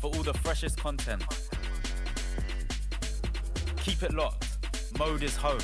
for all the freshest content. Keep it locked. Mode is home.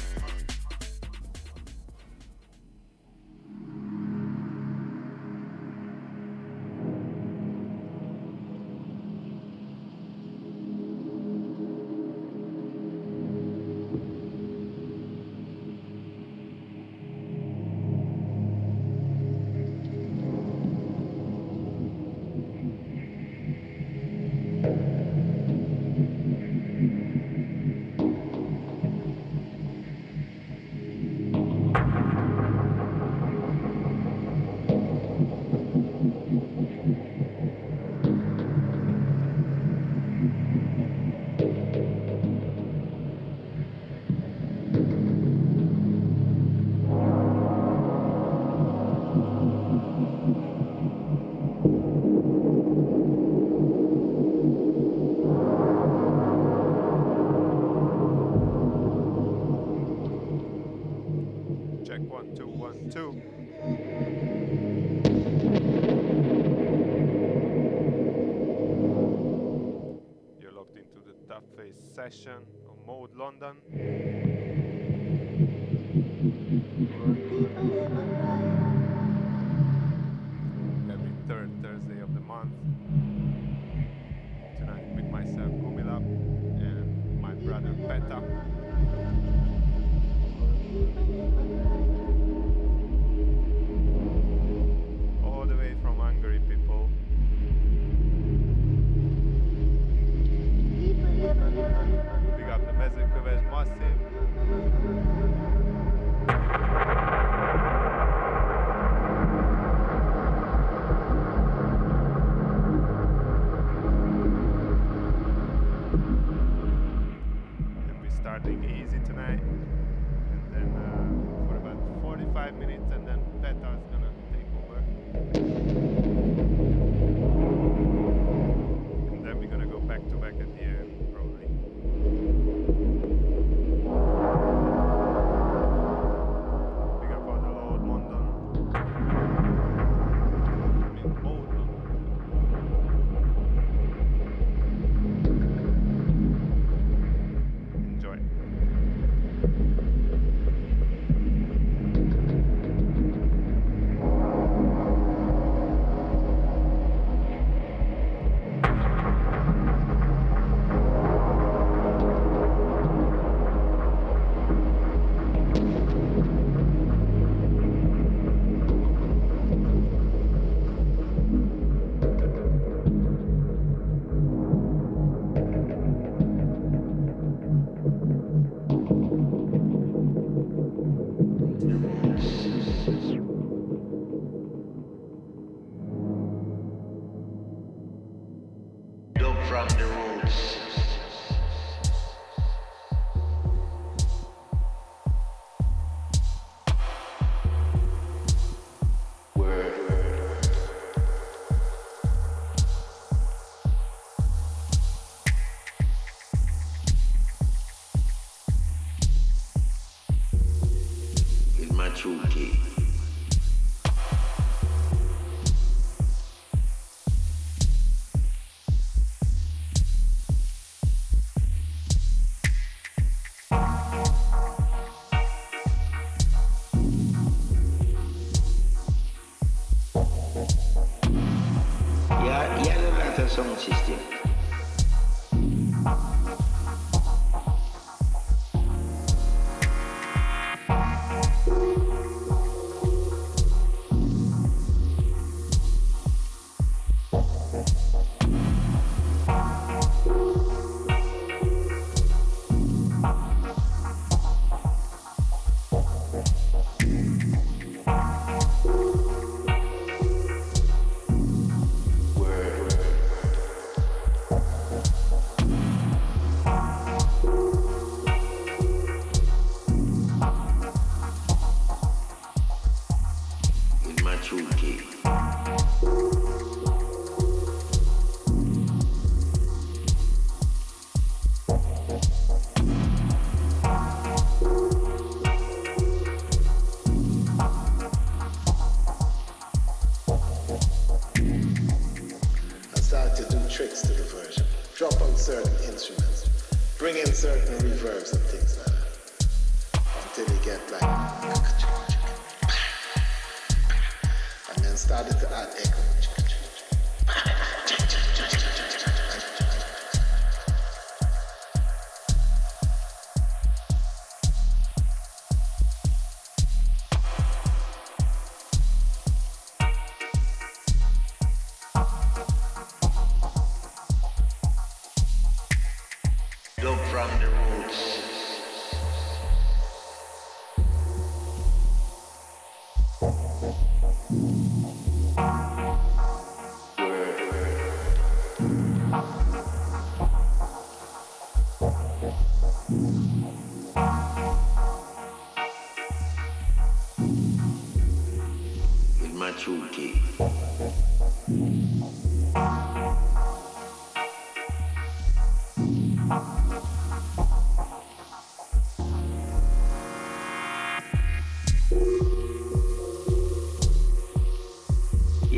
Yeah, the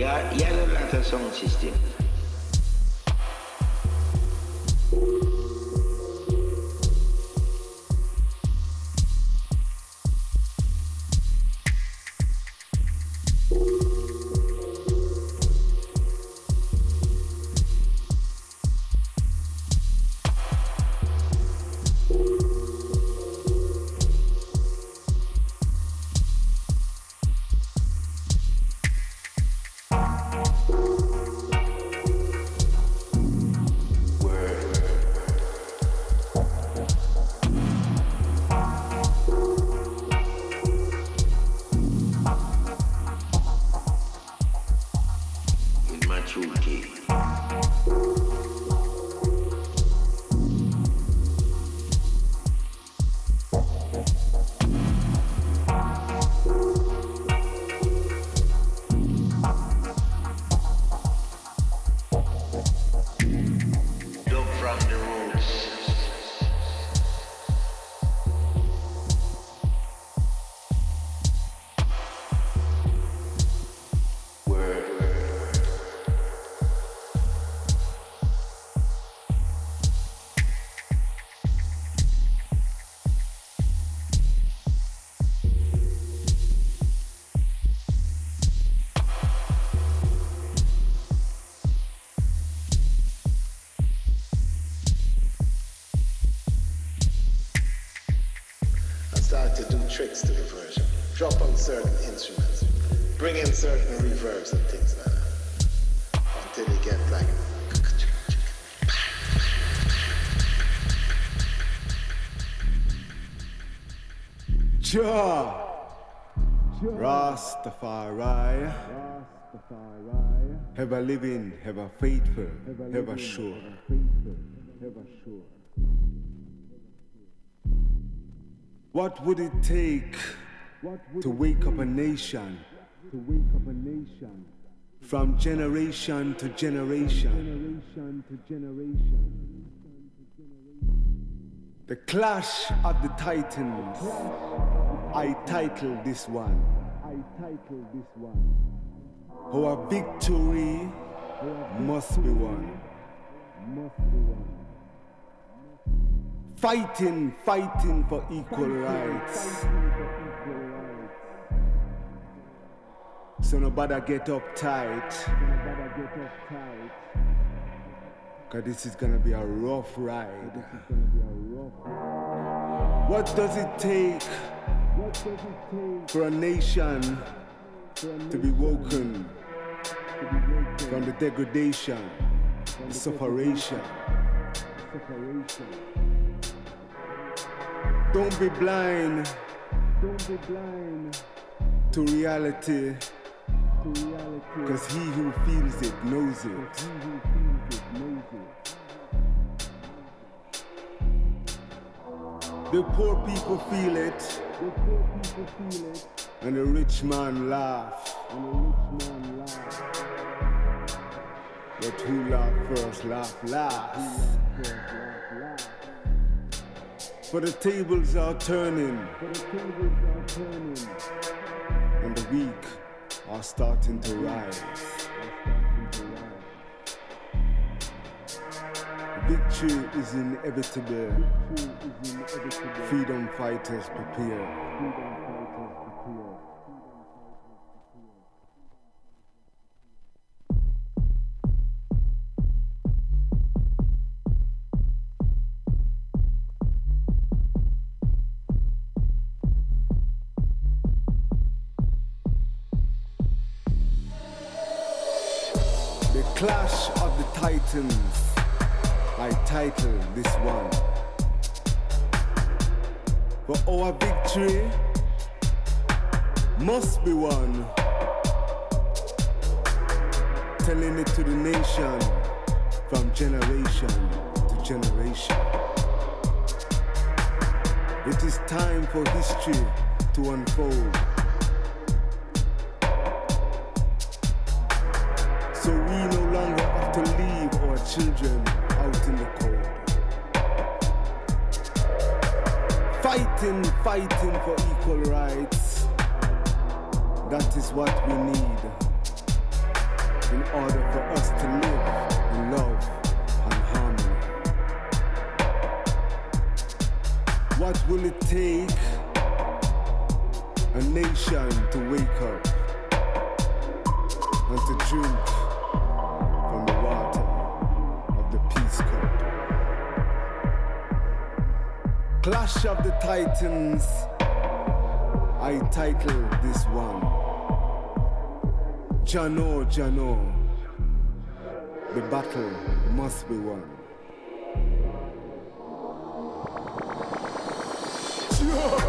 tricks Bring in certain reverbs and things like that. Until you get like Jah Rastafari Ever living, ever faithful, ever sure. What would it take to wake up a nation? To wake up a nation from generation to generation. Generation to generation. The clash of the titans. I title this one. I title this one. Our victory must be won. Must be won. Fighting, fighting for equal rights. So nobody get uptight. Cause this is gonna be a rough ride. What does it take for a nation to be woken from the degradation, the separation? Don't be blind. Don't be blind to reality. Cause he who feels it knows it. The poor people feel it. The poor people feel it. And the rich man laugh. And the rich man laugh. But who laugh first, laugh last. For the tables are turning. And the weak are starting to rise. Victory is inevitable. Freedom fighters prepare. Clash of the Titans. I title this one. For our victory must be won. Telling it to the nation from generation to generation. It is time for history to unfold. So we children out in the cold. Fighting, fighting for equal rights. That is what we need in order for us to live in love and harmony. What will it take a nation to wake up and to drink Clash of the Titans. I title this one Jano Jano. The battle must be won.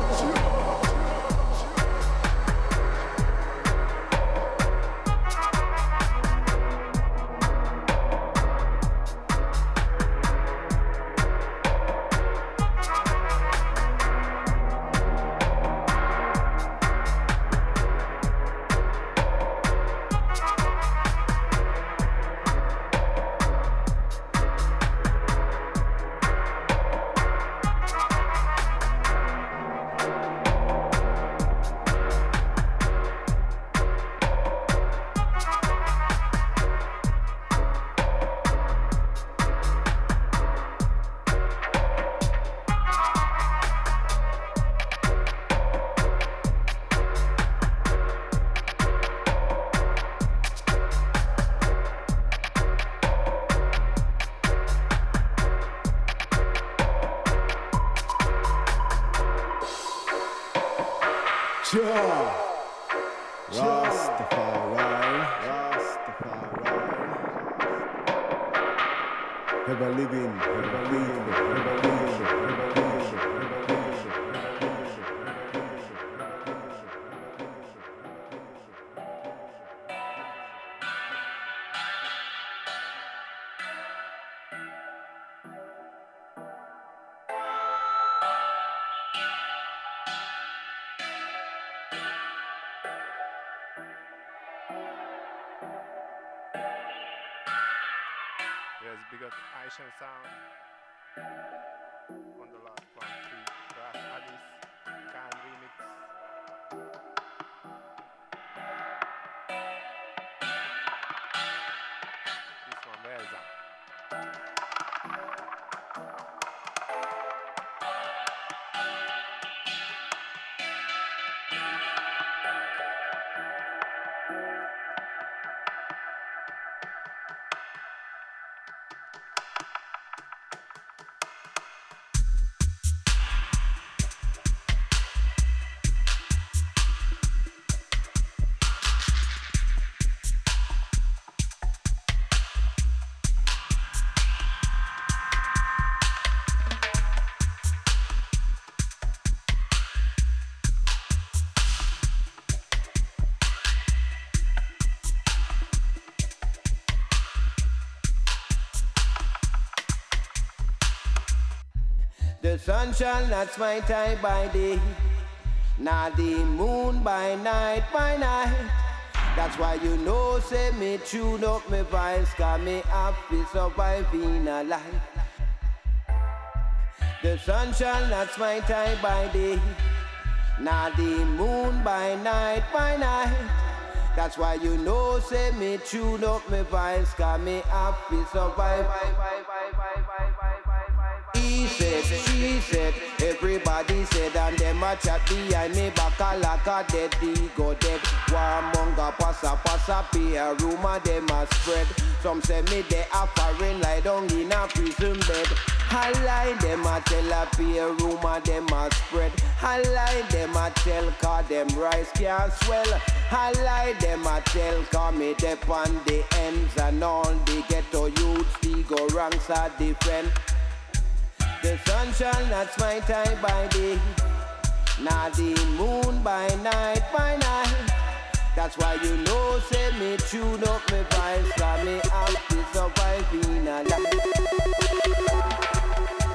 Sure. Rastafari. Rastafari. Ever living, ever living, ever living, ever living. The sun shall not smite I by day, nor the moon by night, by night. That's why you know, say me tune up me voice, cause me happy surviving a life. The sun shall not smite I by day, nor the moon by night, by night. That's why you know, say me tune up me voice, cause me happy survive. Said, everybody said, and them a chat behind me back a like a dead ego dead. Warmonger passa passa pay a rumor them a spread. Some say me they a foreign lie down in a prison bed. I lie them a tell a pay a rumor them a spread. I lie them a tell cause them rice can't swell. I lie them a tell cause me dep on the ends and all the ghetto youths the go ranks are different. The sun shall not smite time by day, nor the moon by night, by night. That's why you know, say me tune up me vibes, cause me have to survive in a life.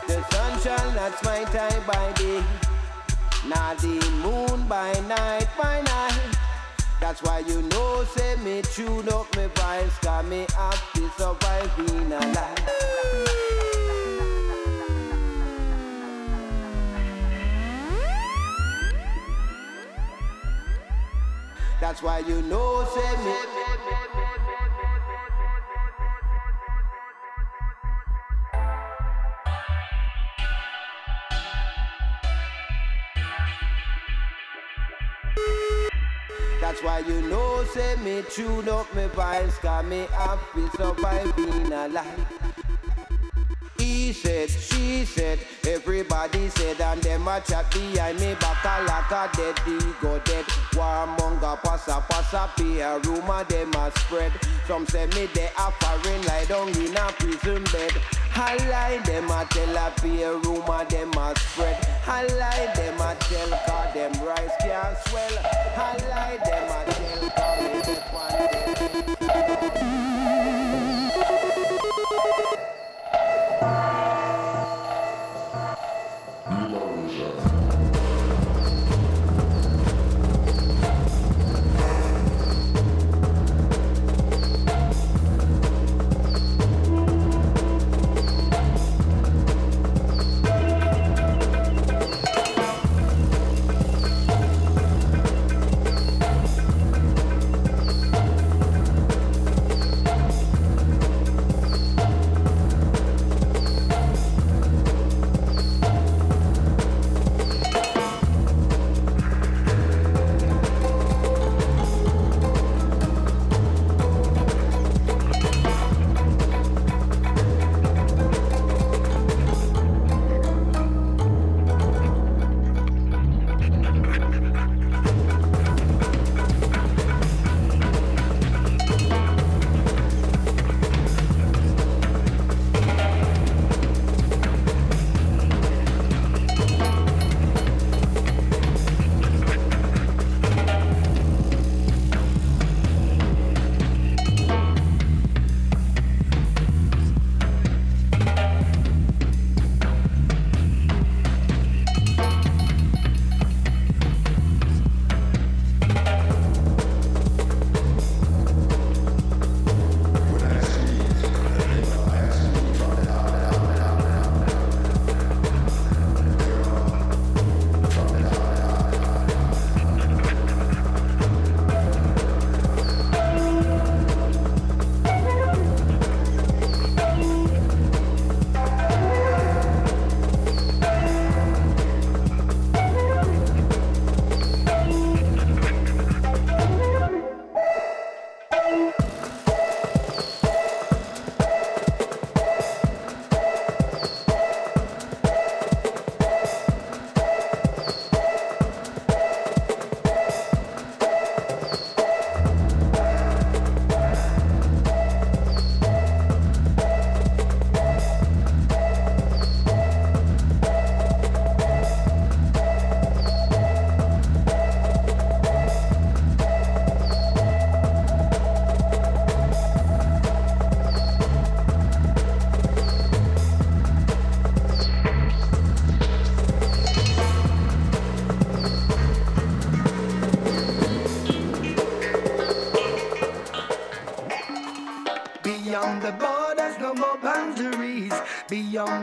The sun shall not smite time by day, nor the moon by night, by night. That's why you know, say me tune up me vibes, cause me have to survive in a life. That's why you know, say me. That's why you know, say me tune up me vibes, cause me in a life. He said, she said, everybody said, and them a chat behind me back a like a dead ego dead. Warmonger pass passa pay a rumor them a spread. Some say me they a foreign lie down in a prison bed. I lie them a tell a pay a rumor them a spread. I lie them a tell cause them rice can't swell. I lie them a tell cause me dep on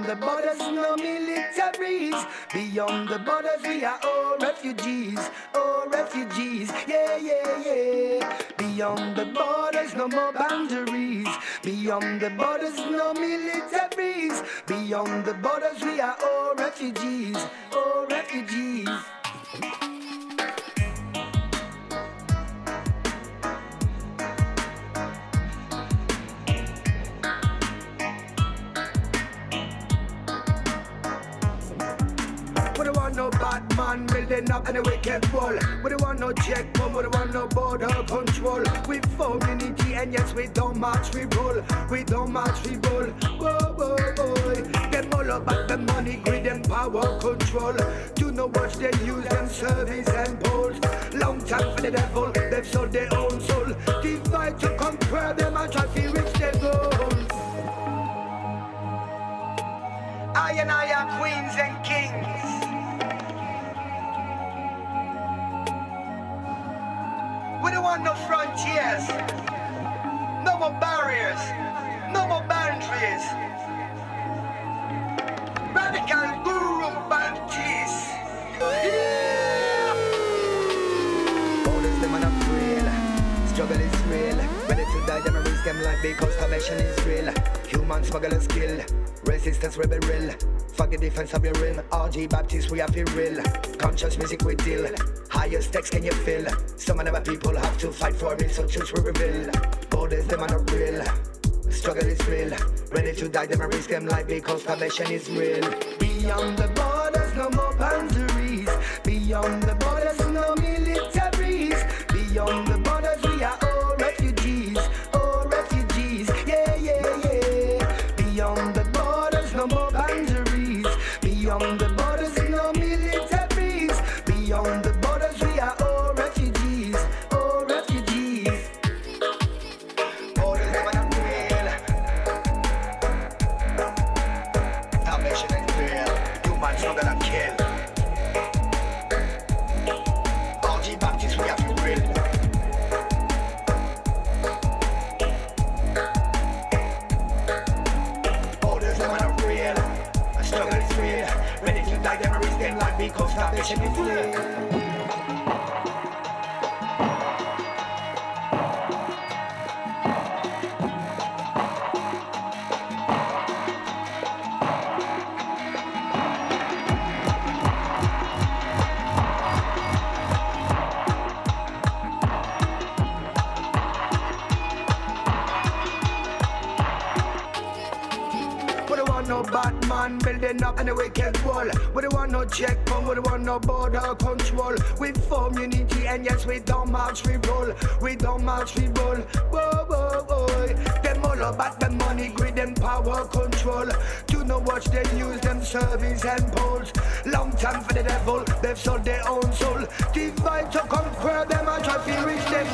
the borders, no militaries. Beyond the borders, we are all refugees. All refugees, yeah, yeah, yeah. Beyond the borders, no more boundaries. Beyond the borders, no militaries. Beyond the borders, frontiers, no more barriers, no more boundaries. Radical guru banties. Yeah. Borders them are not real. Struggle is real. Ready to die, them risk them life because salvation is real. Human smugglers kill. Resistance rebel real. Fuck the defense of your realm. RG Baptist, we have to real. Conscious music we deal. Higher stakes can you feel? Some of our people have to fight for me, so truth we reveal. Borders them are not real. Struggle is real. Ready to die, them risk them life because salvation is real. Beyond the borders, no more boundaries. Beyond the borders, and yes, we don't march, we roll. We don't march, we roll. Whoa, whoa, whoa. Them all about the money, greed and power control. Do not watch them use them service and polls. Long time for the devil, they've sold their own soul. Divide to conquer them and try to reach them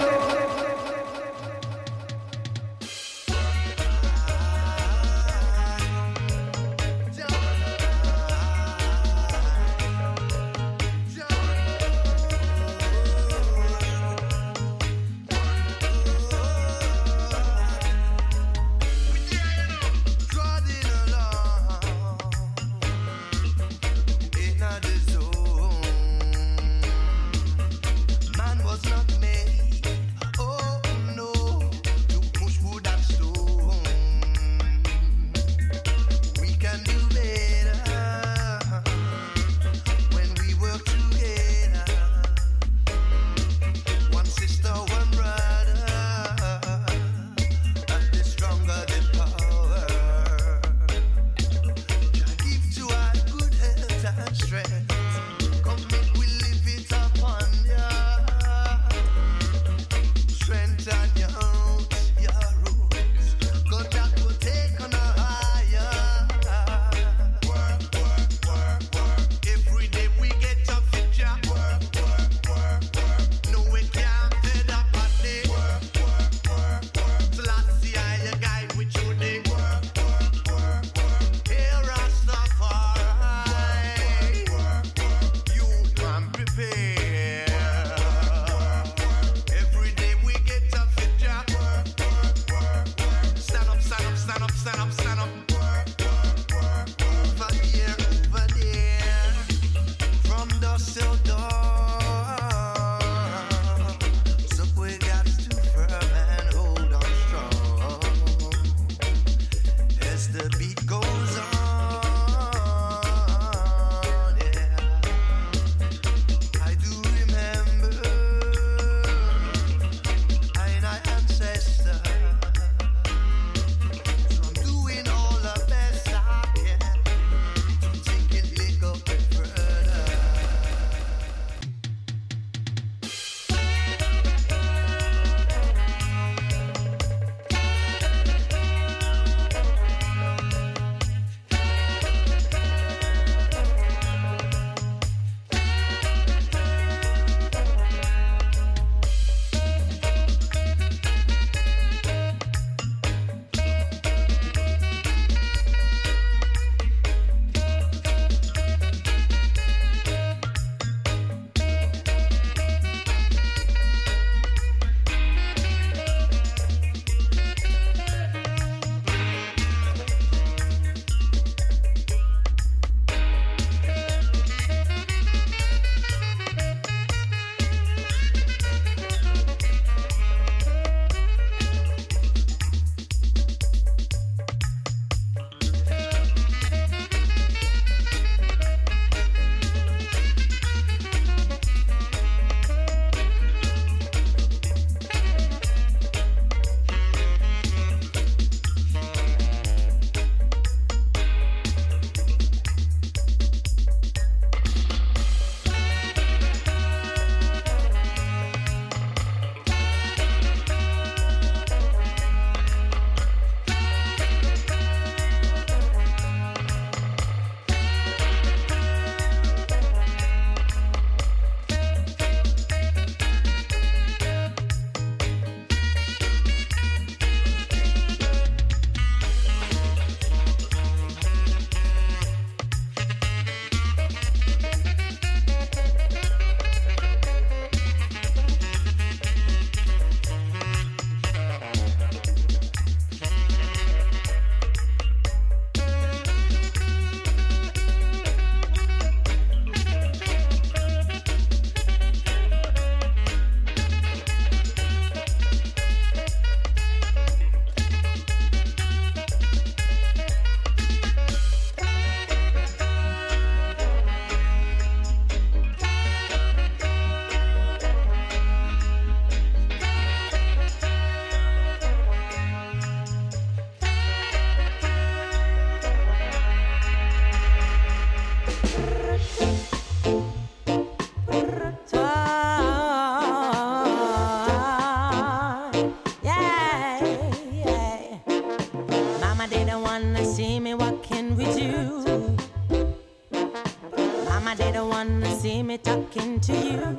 talking to you.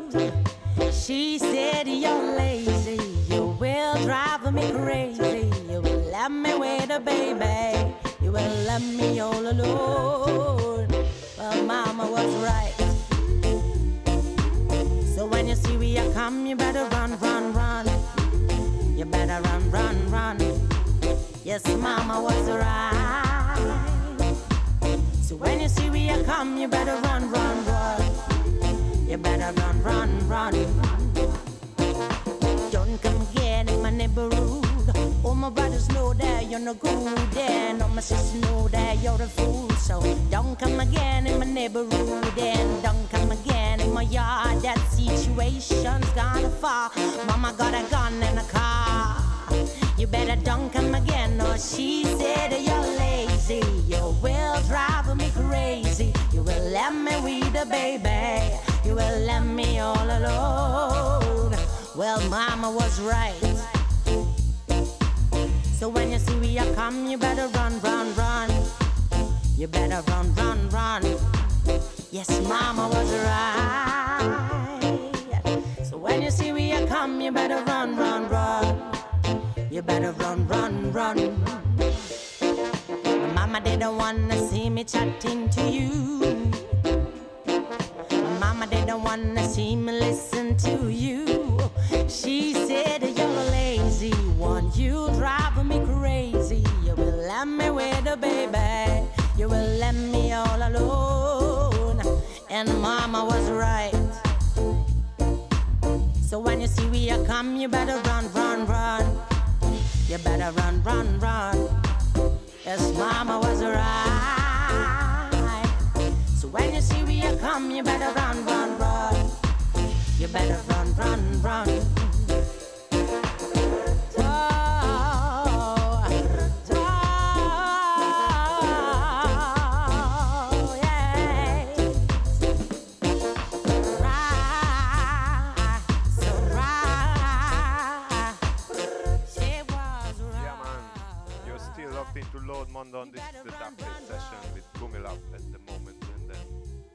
on this Sedapte session with Gumilap at the moment, and then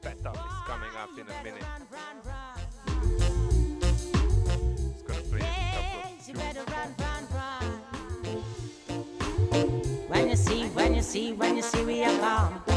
Petal is coming up in a minute. It's gonna play a couple of tunes. When you see, when you see, when you see we are calm.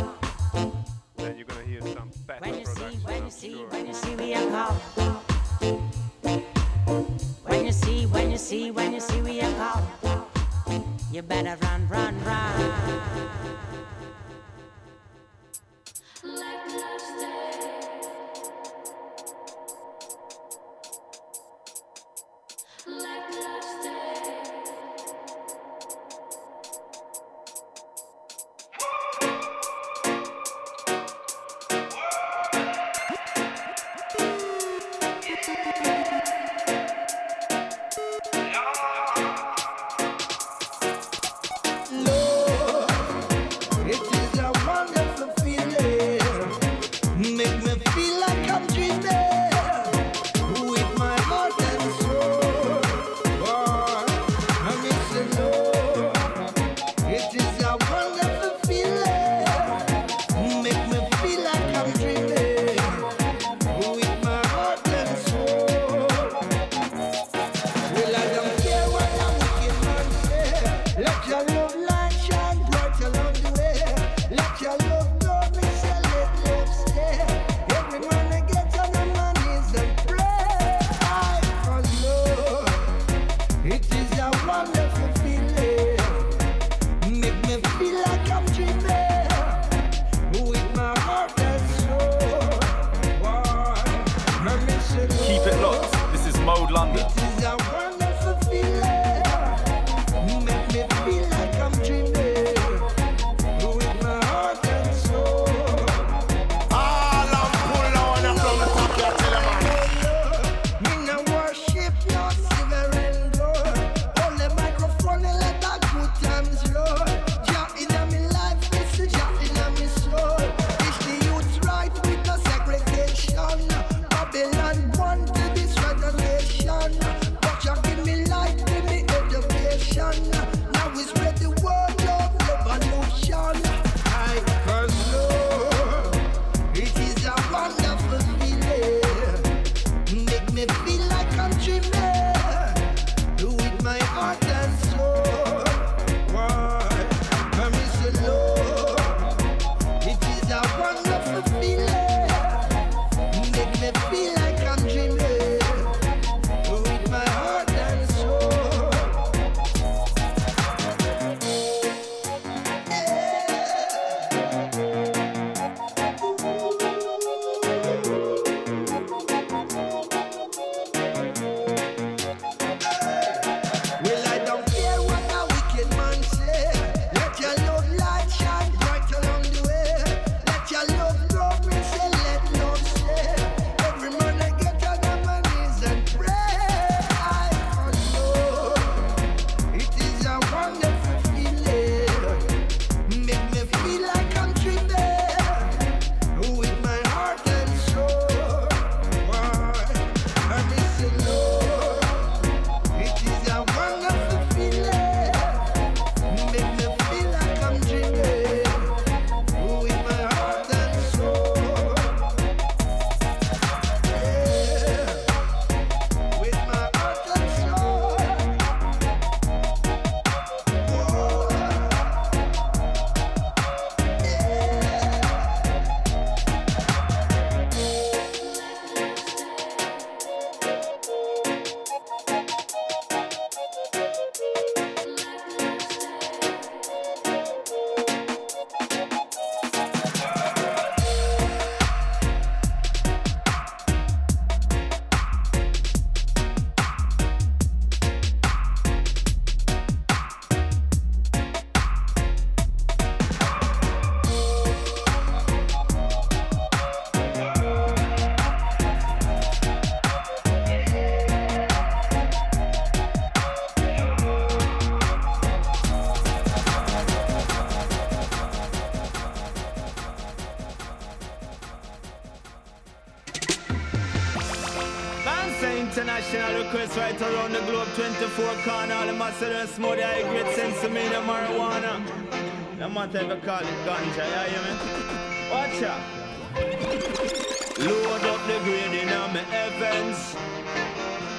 If you call it ganja, yeah, you mean? Watch out. Load up the grade in my heavens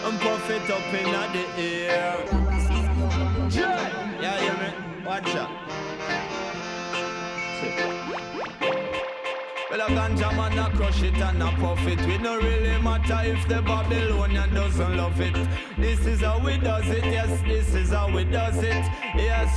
and puff it up in the air. Yeah, you mean? Watch out. Ganja man a crush it and a puff it. We no really matter if the Babylonian doesn't love it. This is how we does it, yes. This is how we does it, yes.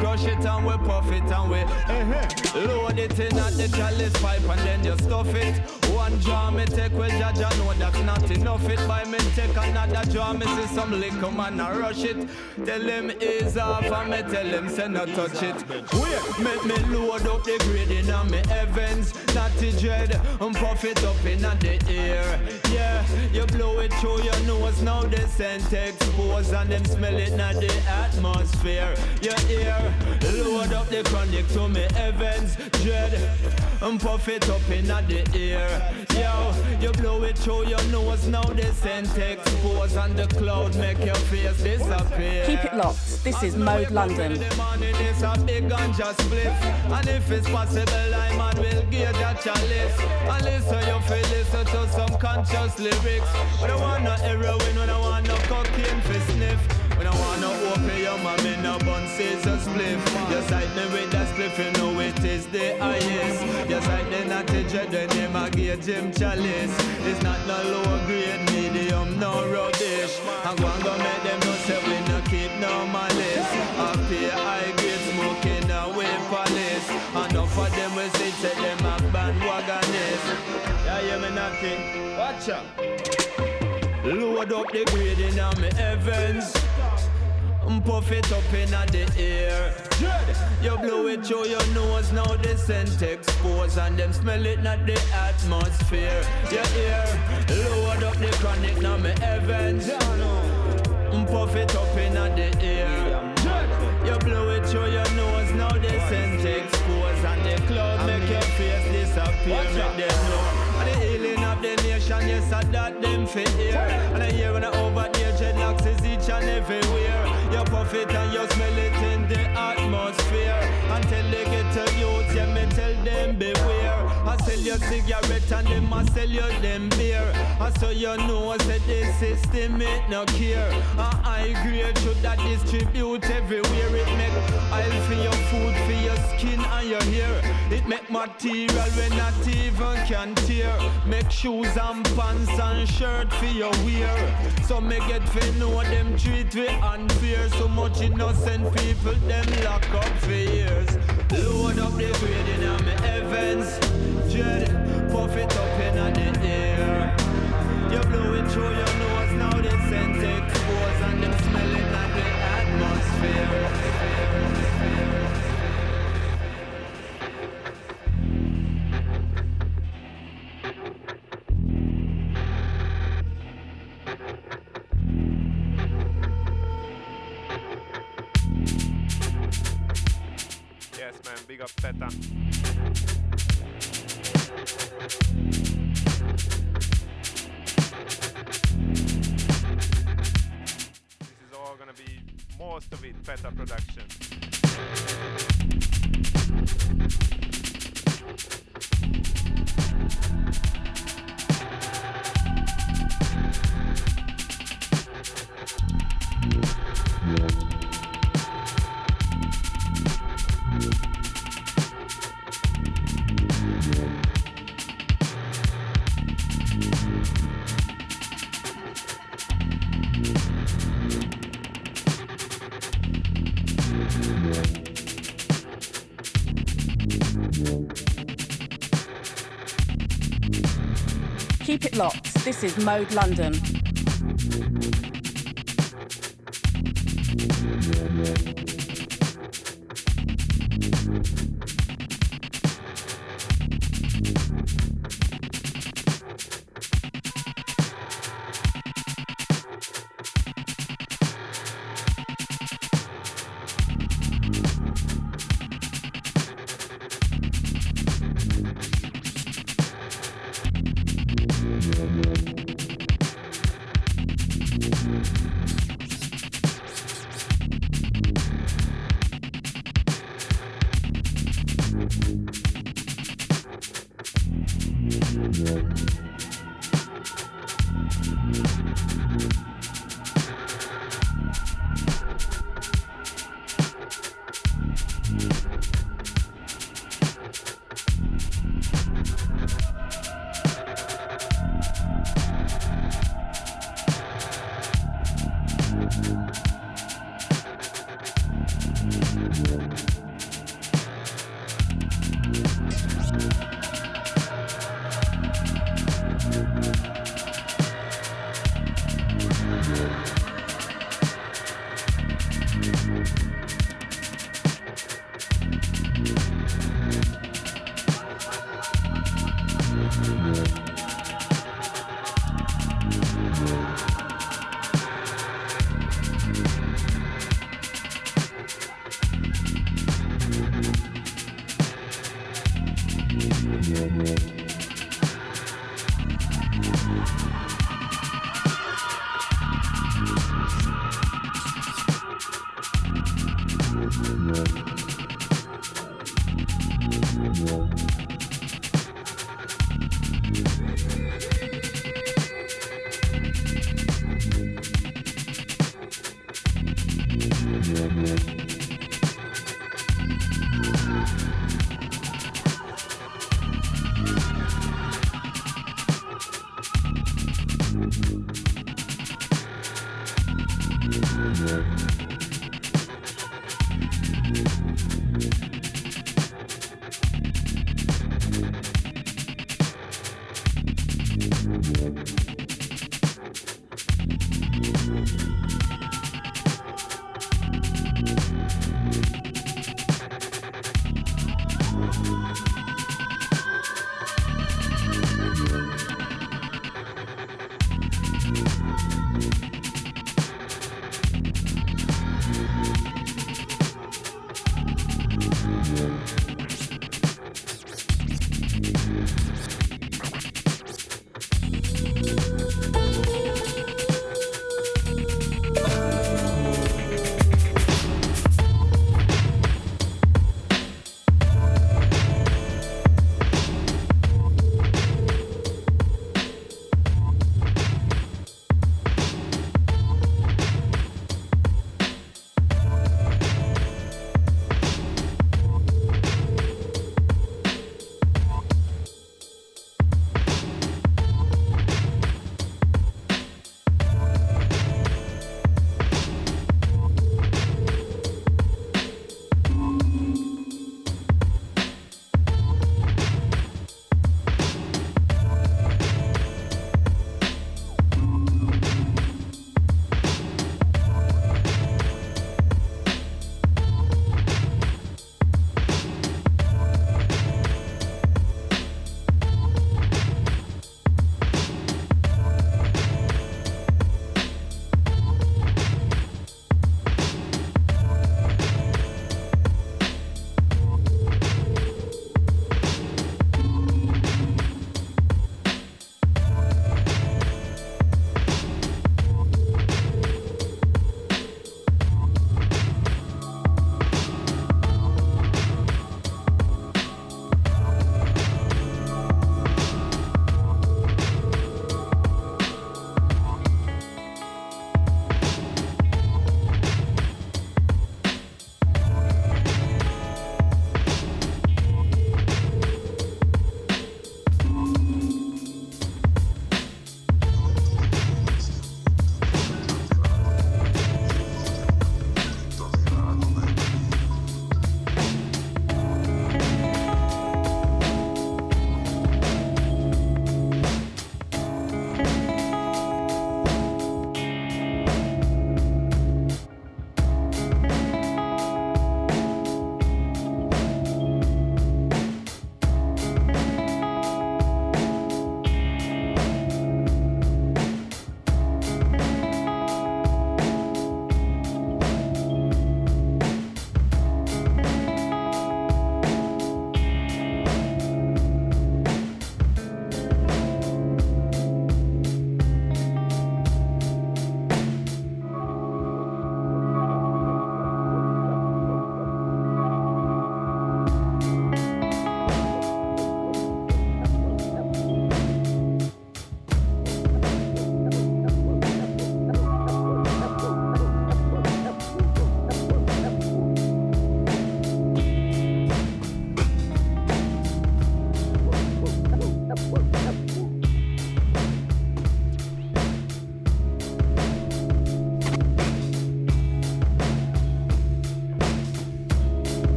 Crush it and we puff it and we uh-huh. load it in at the chalice pipe and then you stuff it. One jar me take well, Jaja know that's not enough. It by me take another jar, me see some liquor man a rush it. Tell him ease off and me tell him say no touch it. Wait, make me load up the grade in me heavens. Not dirty dread and puff it up in the air. Yeah, you blow it through your nose, now the scent expose and them smell it in the atmosphere. Your ear, load up the chronic to me heavens, dread and puff it up in the air. Yo, you blow it through your nose, now scent expose and the cloud make your face disappear. Keep it locked. This is Mode London. And if it's possible, I man will get that chalice. And listen, you feel listen to some conscious lyrics. But I want no heroin, when I want no cocaine for sniff. When I want no opium, I'm in a bun scissor spliff. Just like me with that spliff, you know it is the highest. Just like the natty dread, the name I give Jim Chalice. It's not no low grade, medium, no rubbish. I'm going to make them know say we no keep no malice. Up here, high grade smoking away police. Enough of them will say, say them a bandwagonist. Yeah, hear me nothing. Watch out. Load up the grade in me heavens. Puff it up in the air. You blow it through your nose, now the scent expose and them smell it not the atmosphere. Your ear, load up the chronic now me heavens. And mm, puff it up in the air. You blow it through your nose, now the scent expose and the cloud make your face disappear. Make them know. And the healing of the nation, yes, I that them fit here. And I hear when I over there, dreadlocks is each and. You puff it and you smell it in the atmosphere. Until they get to youth, yeah, me tell them beware. I sell you cigarette and them I sell you them beer. I so you know that the system it no care. I grade should that distribute everywhere. It make oil for your food, for your skin and your hair. It make material when not even can tear. Make shoes and pants and shirt for your wear. So me get fi know them treat we unfair. So much innocent people them lock up for years. Load up the grade in me heavens. Dread, puff it up in the air. You blow it through your nose, now scent expose and them smelling the atmosphere. Yes, man. Big up Theta. This is all gonna be most of it better production. Is Mode London.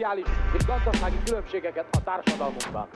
szociális és gazdasági különbségeket a társadalmunkban.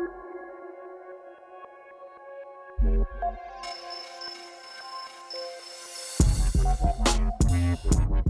Thank you.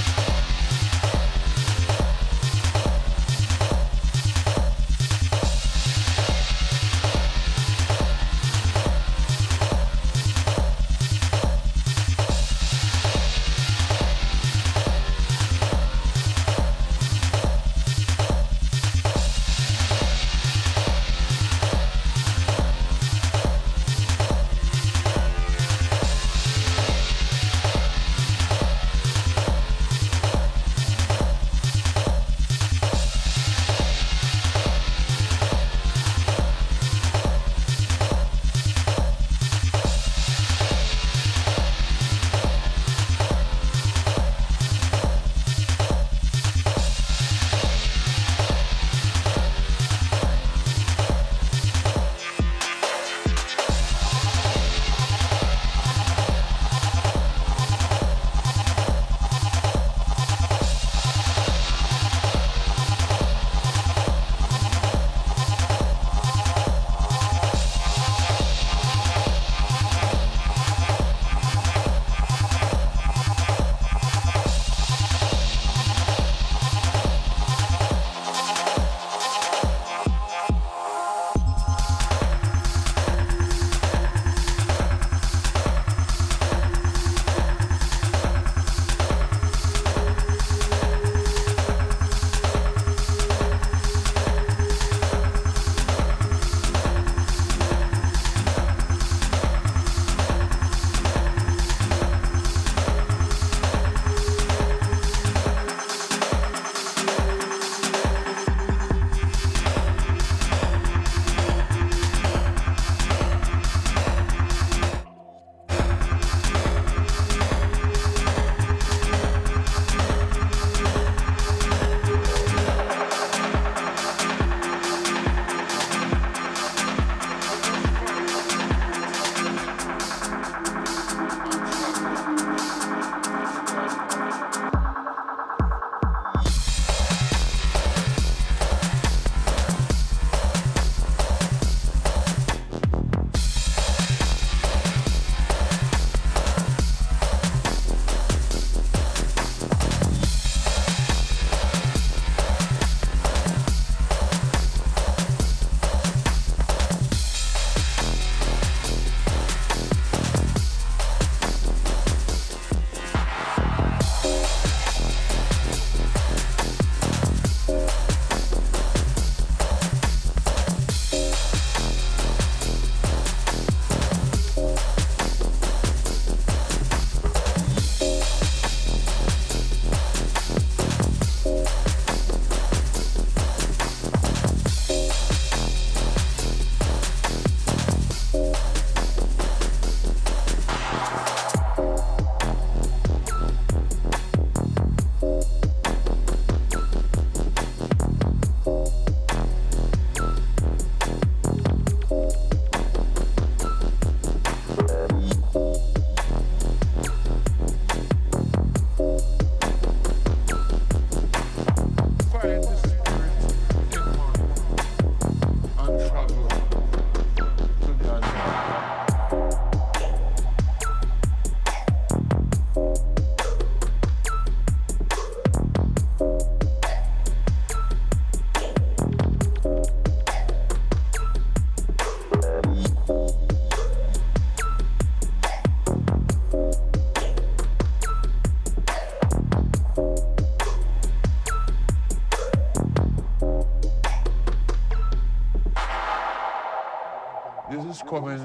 Coming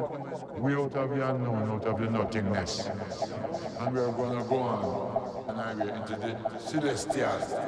way out of the unknown, out of the nothingness. And we are going to go on and I will into the celestial.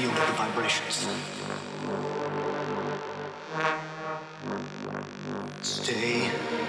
Feel the vibrations. Stay.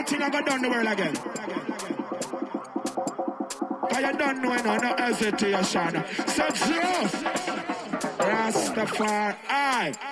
Thing I got done the world again. Cause you don't know no, no hesitation. So true. Rastafari.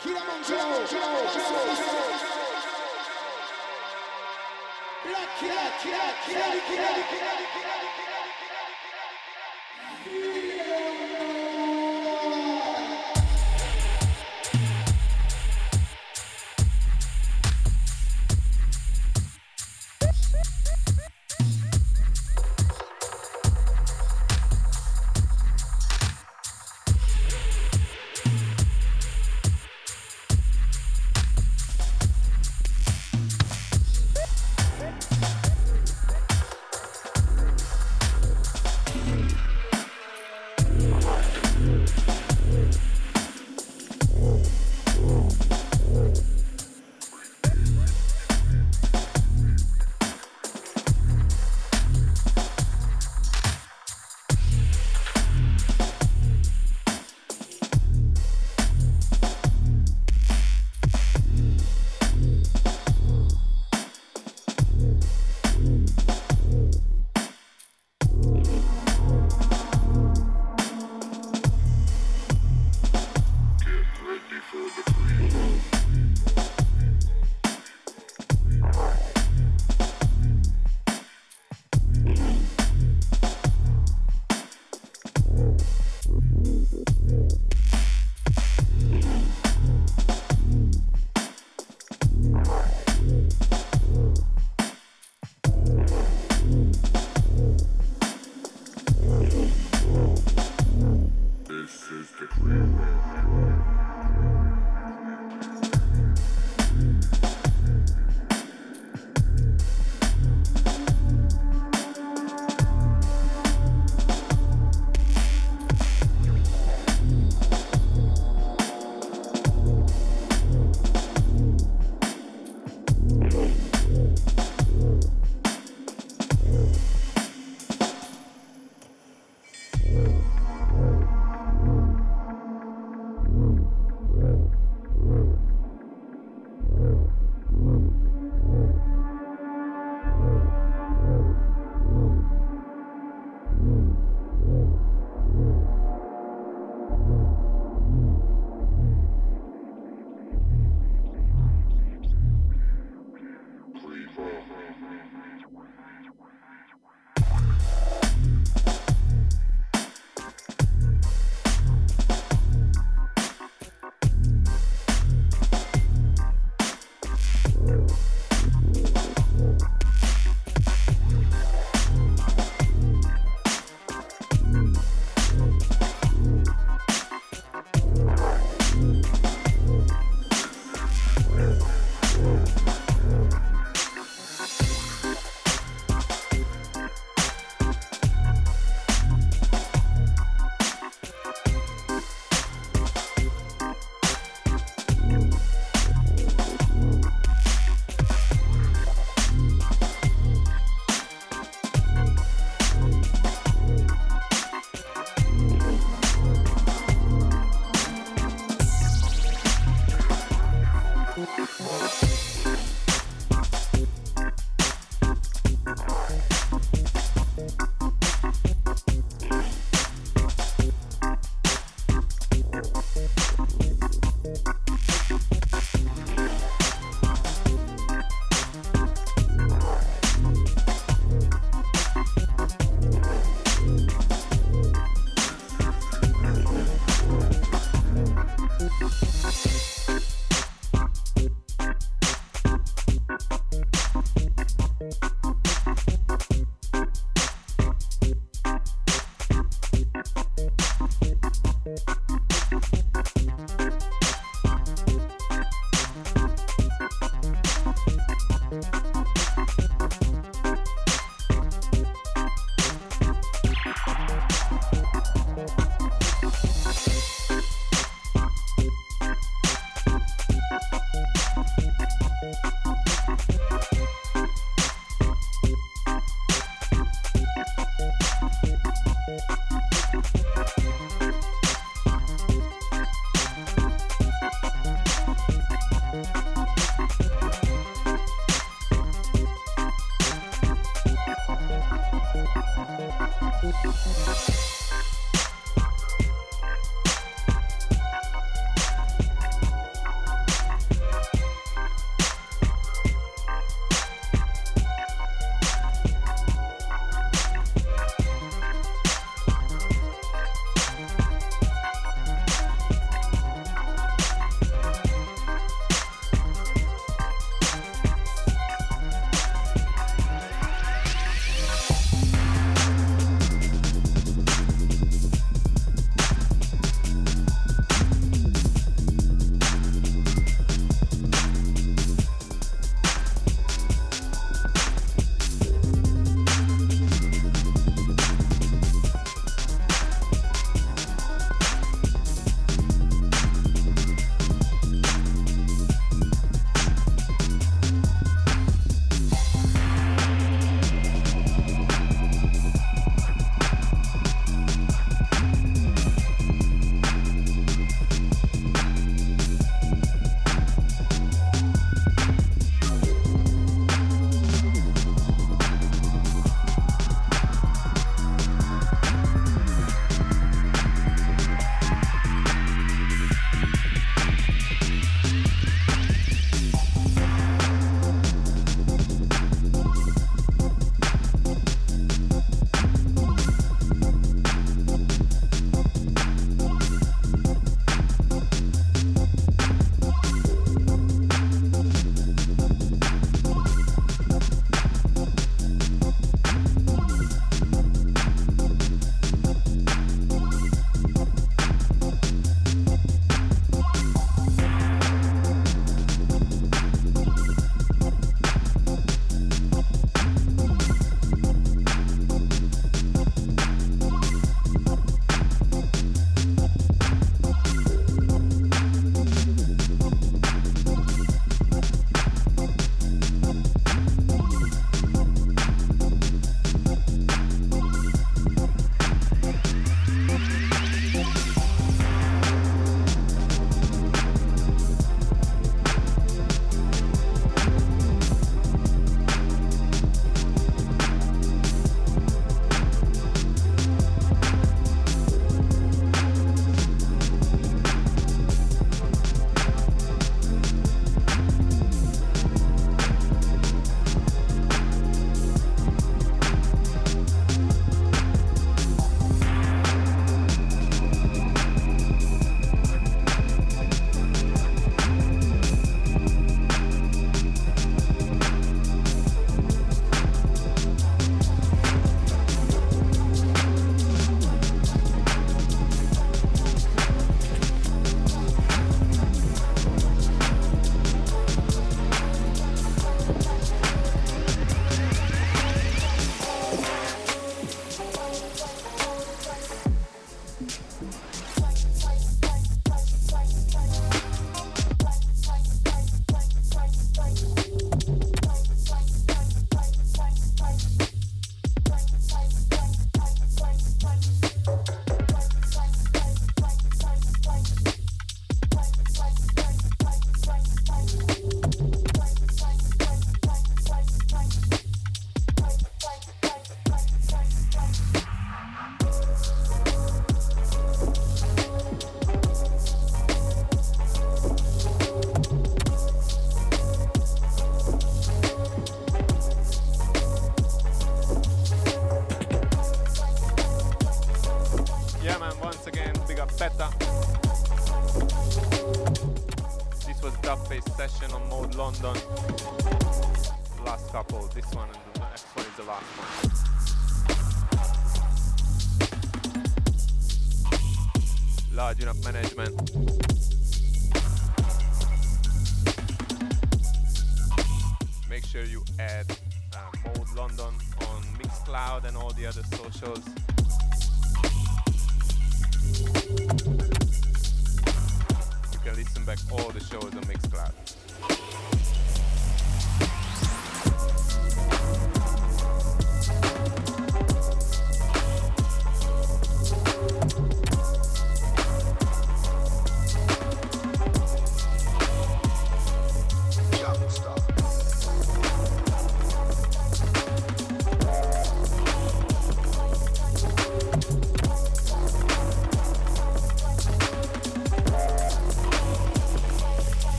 Kira, kira, kira, kira, kira, kira, kira, kira.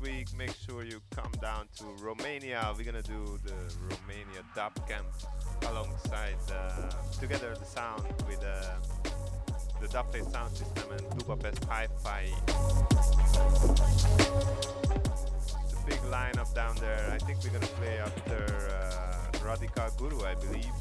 Week, make sure you come down to Romania. We're gonna do the Romania Dub Camp alongside uh, Together the Sound with uh, the Dubplate sound system and Budapest Hi-Fi. It's a big lineup down there. I think we're gonna play after uh, Guru, I believe,